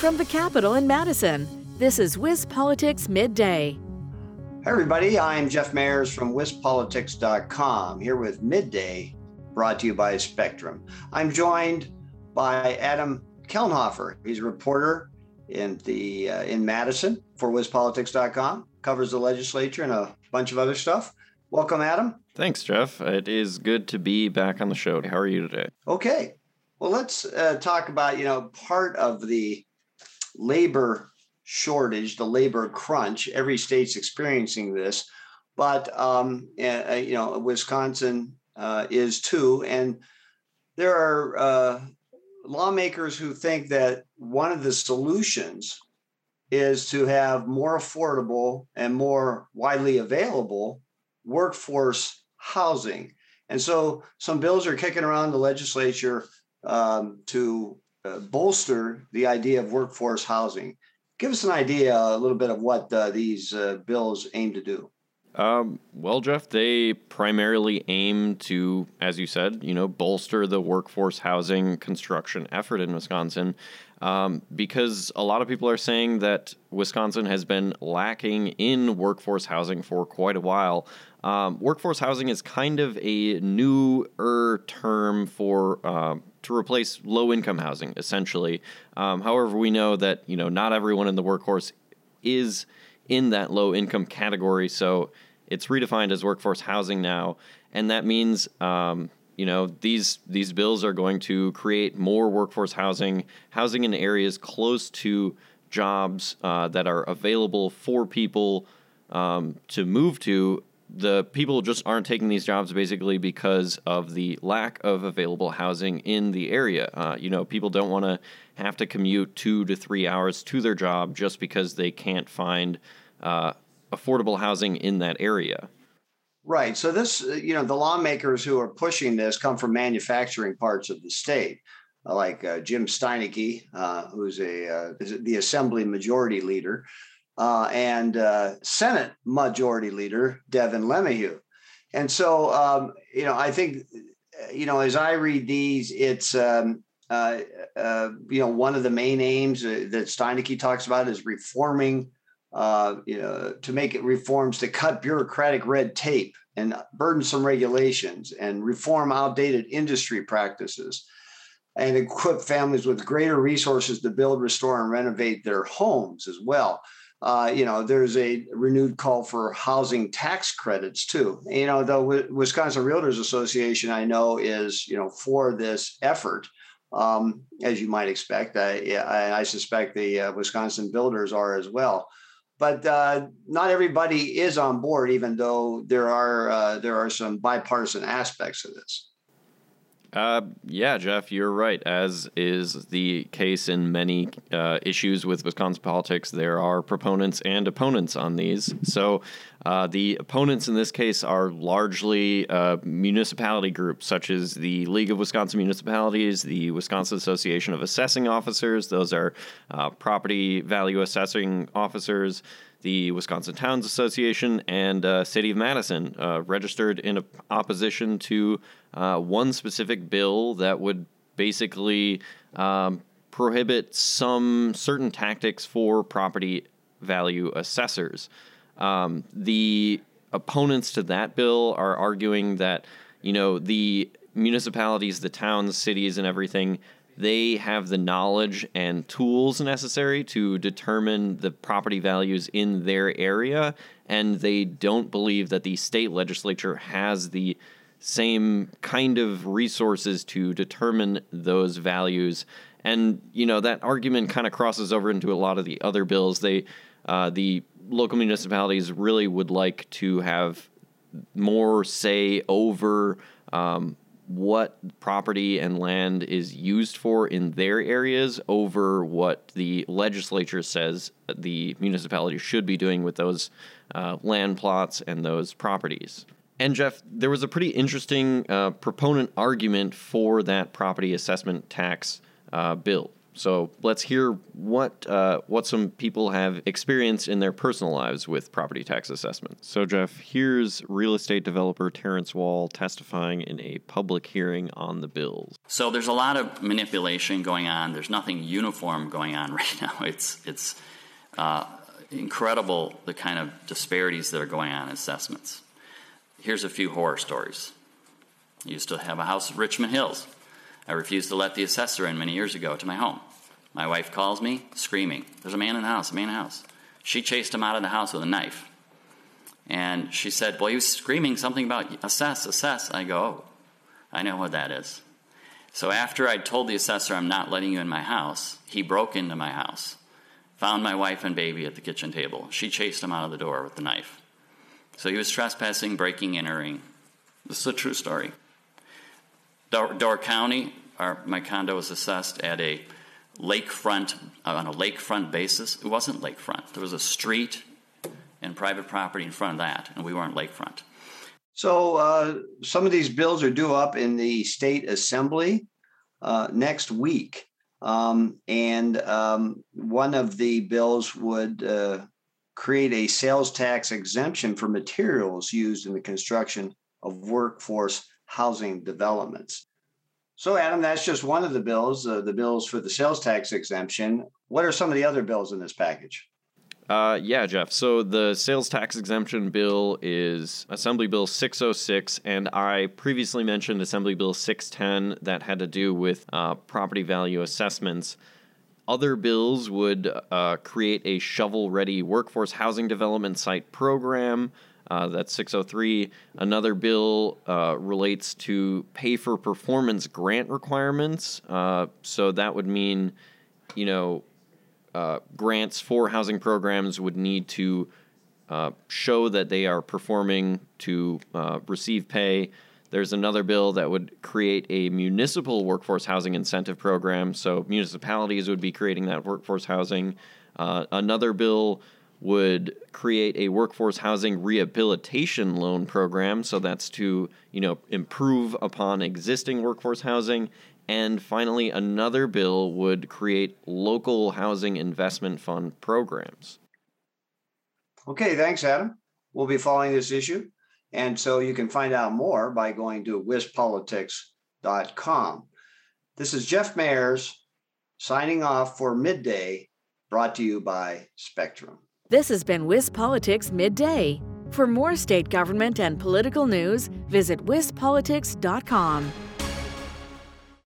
From the Capitol in Madison, this is WisPolitics Midday. Hi, everybody. I'm Jeff Mayers from WisPolitics.com here with Midday, brought to you by Spectrum. I'm joined by Adam Kellenhofer. He's a reporter in the uh, in Madison for WisPolitics.com, covers the legislature and a bunch of other stuff. Welcome, Adam. Thanks, Jeff. It is good to be back on the show. How are you today? Okay. Well, let's uh, talk about you know part of the labor shortage, the labor crunch. Every state's experiencing this, but um, uh, you know Wisconsin uh, is too, and there are uh, lawmakers who think that one of the solutions is to have more affordable and more widely available workforce housing. And so some bills are kicking around the legislature um, to uh, bolster the idea of workforce housing. Give us an idea, a little bit of what uh, these uh, bills aim to do. Um, well, Jeff, they primarily aim to, as you said, you know, bolster the workforce housing construction effort in Wisconsin, um, because a lot of people are saying that Wisconsin has been lacking in workforce housing for quite a while. Um, workforce housing is kind of a newer term for uh, to replace low income housing, essentially. Um, however, we know that you know not everyone in the workforce is in that low income category. So it's redefined as workforce housing now, and that means um, you know these these bills are going to create more workforce housing, housing in areas close to jobs uh, that are available for people um, to move to. The people just aren't taking these jobs basically because of the lack of available housing in the area. Uh, you know, people don't want to have to commute two to three hours to their job just because they can't find uh, affordable housing in that area. Right. So this, uh, you know, the lawmakers who are pushing this come from manufacturing parts of the state, like uh, Jim Steineke, uh, who's a uh, the Assembly Majority Leader, uh, and Senate Majority Leader Devin LeMahieu. And so, um, you know, I think, you know, as I read these, it's um, you know one of the main aims that Steineke talks about is reforming uh, you know, to make it reforms to cut bureaucratic red tape and burdensome regulations and reform outdated industry practices and equip families with greater resources to build, restore, and renovate their homes as well. Uh, you know, there's a renewed call for housing tax credits too. You know, the Wisconsin Realtors Association, I know, is you know for this effort, um, as you might expect. I, I, I suspect the uh, Wisconsin builders are as well but uh, not everybody is on board, even though there are uh, there are some bipartisan aspects of this. Uh, yeah, Jeff, you're right. As is the case in many uh, issues with Wisconsin politics, there are proponents and opponents on these. So uh, the opponents in this case are largely uh, municipality groups, such as the League of Wisconsin Municipalities, the Wisconsin Association of Assessing Officers. Those are uh, property value assessing officers the Wisconsin Towns Association and uh, City of Madison uh, registered in opposition to uh, one specific bill that would basically um, prohibit some certain tactics for property value assessors. Um, the opponents to that bill are arguing that you know the municipalities, the towns, cities, and everything they have the knowledge and tools necessary to determine the property values in their area, and they don't believe that the state legislature has the same kind of resources to determine those values. And you know that argument kind of crosses over into a lot of the other bills. They, uh, the local municipalities really would like to have more say over um, what property and land is used for in their areas over what the legislature says the municipality should be doing with those uh, land plots and those properties. And Jeff, there was a pretty interesting uh, proponent argument for that property assessment tax uh, bill. So let's hear what uh, what some people have experienced in their personal lives with property tax assessment. So Jeff, here's real estate developer Terrence Wall testifying in a public hearing on the bills. So there's a lot of manipulation going on. There's nothing uniform going on right now. It's it's uh, incredible the kind of disparities that are going on in assessments. Here's a few horror stories. I used to have a house in Richmond Hills. I refused to let the assessor in many years ago to my home. My wife calls me screaming, There's a man in the house, a man in the house. She chased him out of the house with a knife. And she said, Well, he was screaming something about assess, assess. I go, Oh, I know what that is. So after I'd told the assessor I'm not letting you in my house, he broke into my house, found my wife and baby at the kitchen table. She chased him out of the door with the knife. So he was trespassing, breaking, entering. This is a true story. Door, County, our, my condo was assessed at a lakefront uh, on a lakefront basis. It wasn't lakefront. There was a street and private property in front of that, and we weren't lakefront. So uh, some of these bills are due up in the state assembly uh, next week, um, and um, one of the bills would uh, create a sales tax exemption for materials used in the construction of workforce housing developments. So, Adam, that's just one of the bills, uh, the bills for the sales tax exemption. What are some of the other bills in this package? Uh, yeah, Jeff. So the sales tax exemption bill is Assembly Bill 606, and I previously mentioned Assembly Bill 610 that had to do with uh, property value assessments. Other bills would uh, create a shovel ready workforce housing development site program. Uh, that's 603. Another bill uh, relates to pay for performance grant requirements. Uh, so that would mean, you know, uh, grants for housing programs would need to uh, show that they are performing to uh, receive pay. There's another bill that would create a municipal workforce housing incentive program. So municipalities would be creating that workforce housing. another bill would create a workforce housing rehabilitation loan program. So that's to you know improve upon existing workforce housing. And finally another bill would create local housing investment fund programs. Okay thanks adam. We'll be following this issue. And so you can find out more by going to wispolitics.com this is jeff mayers signing off for midday brought to you by spectrum this has been WisPolitics Midday. For more state government and political news, visit wispolitics.com.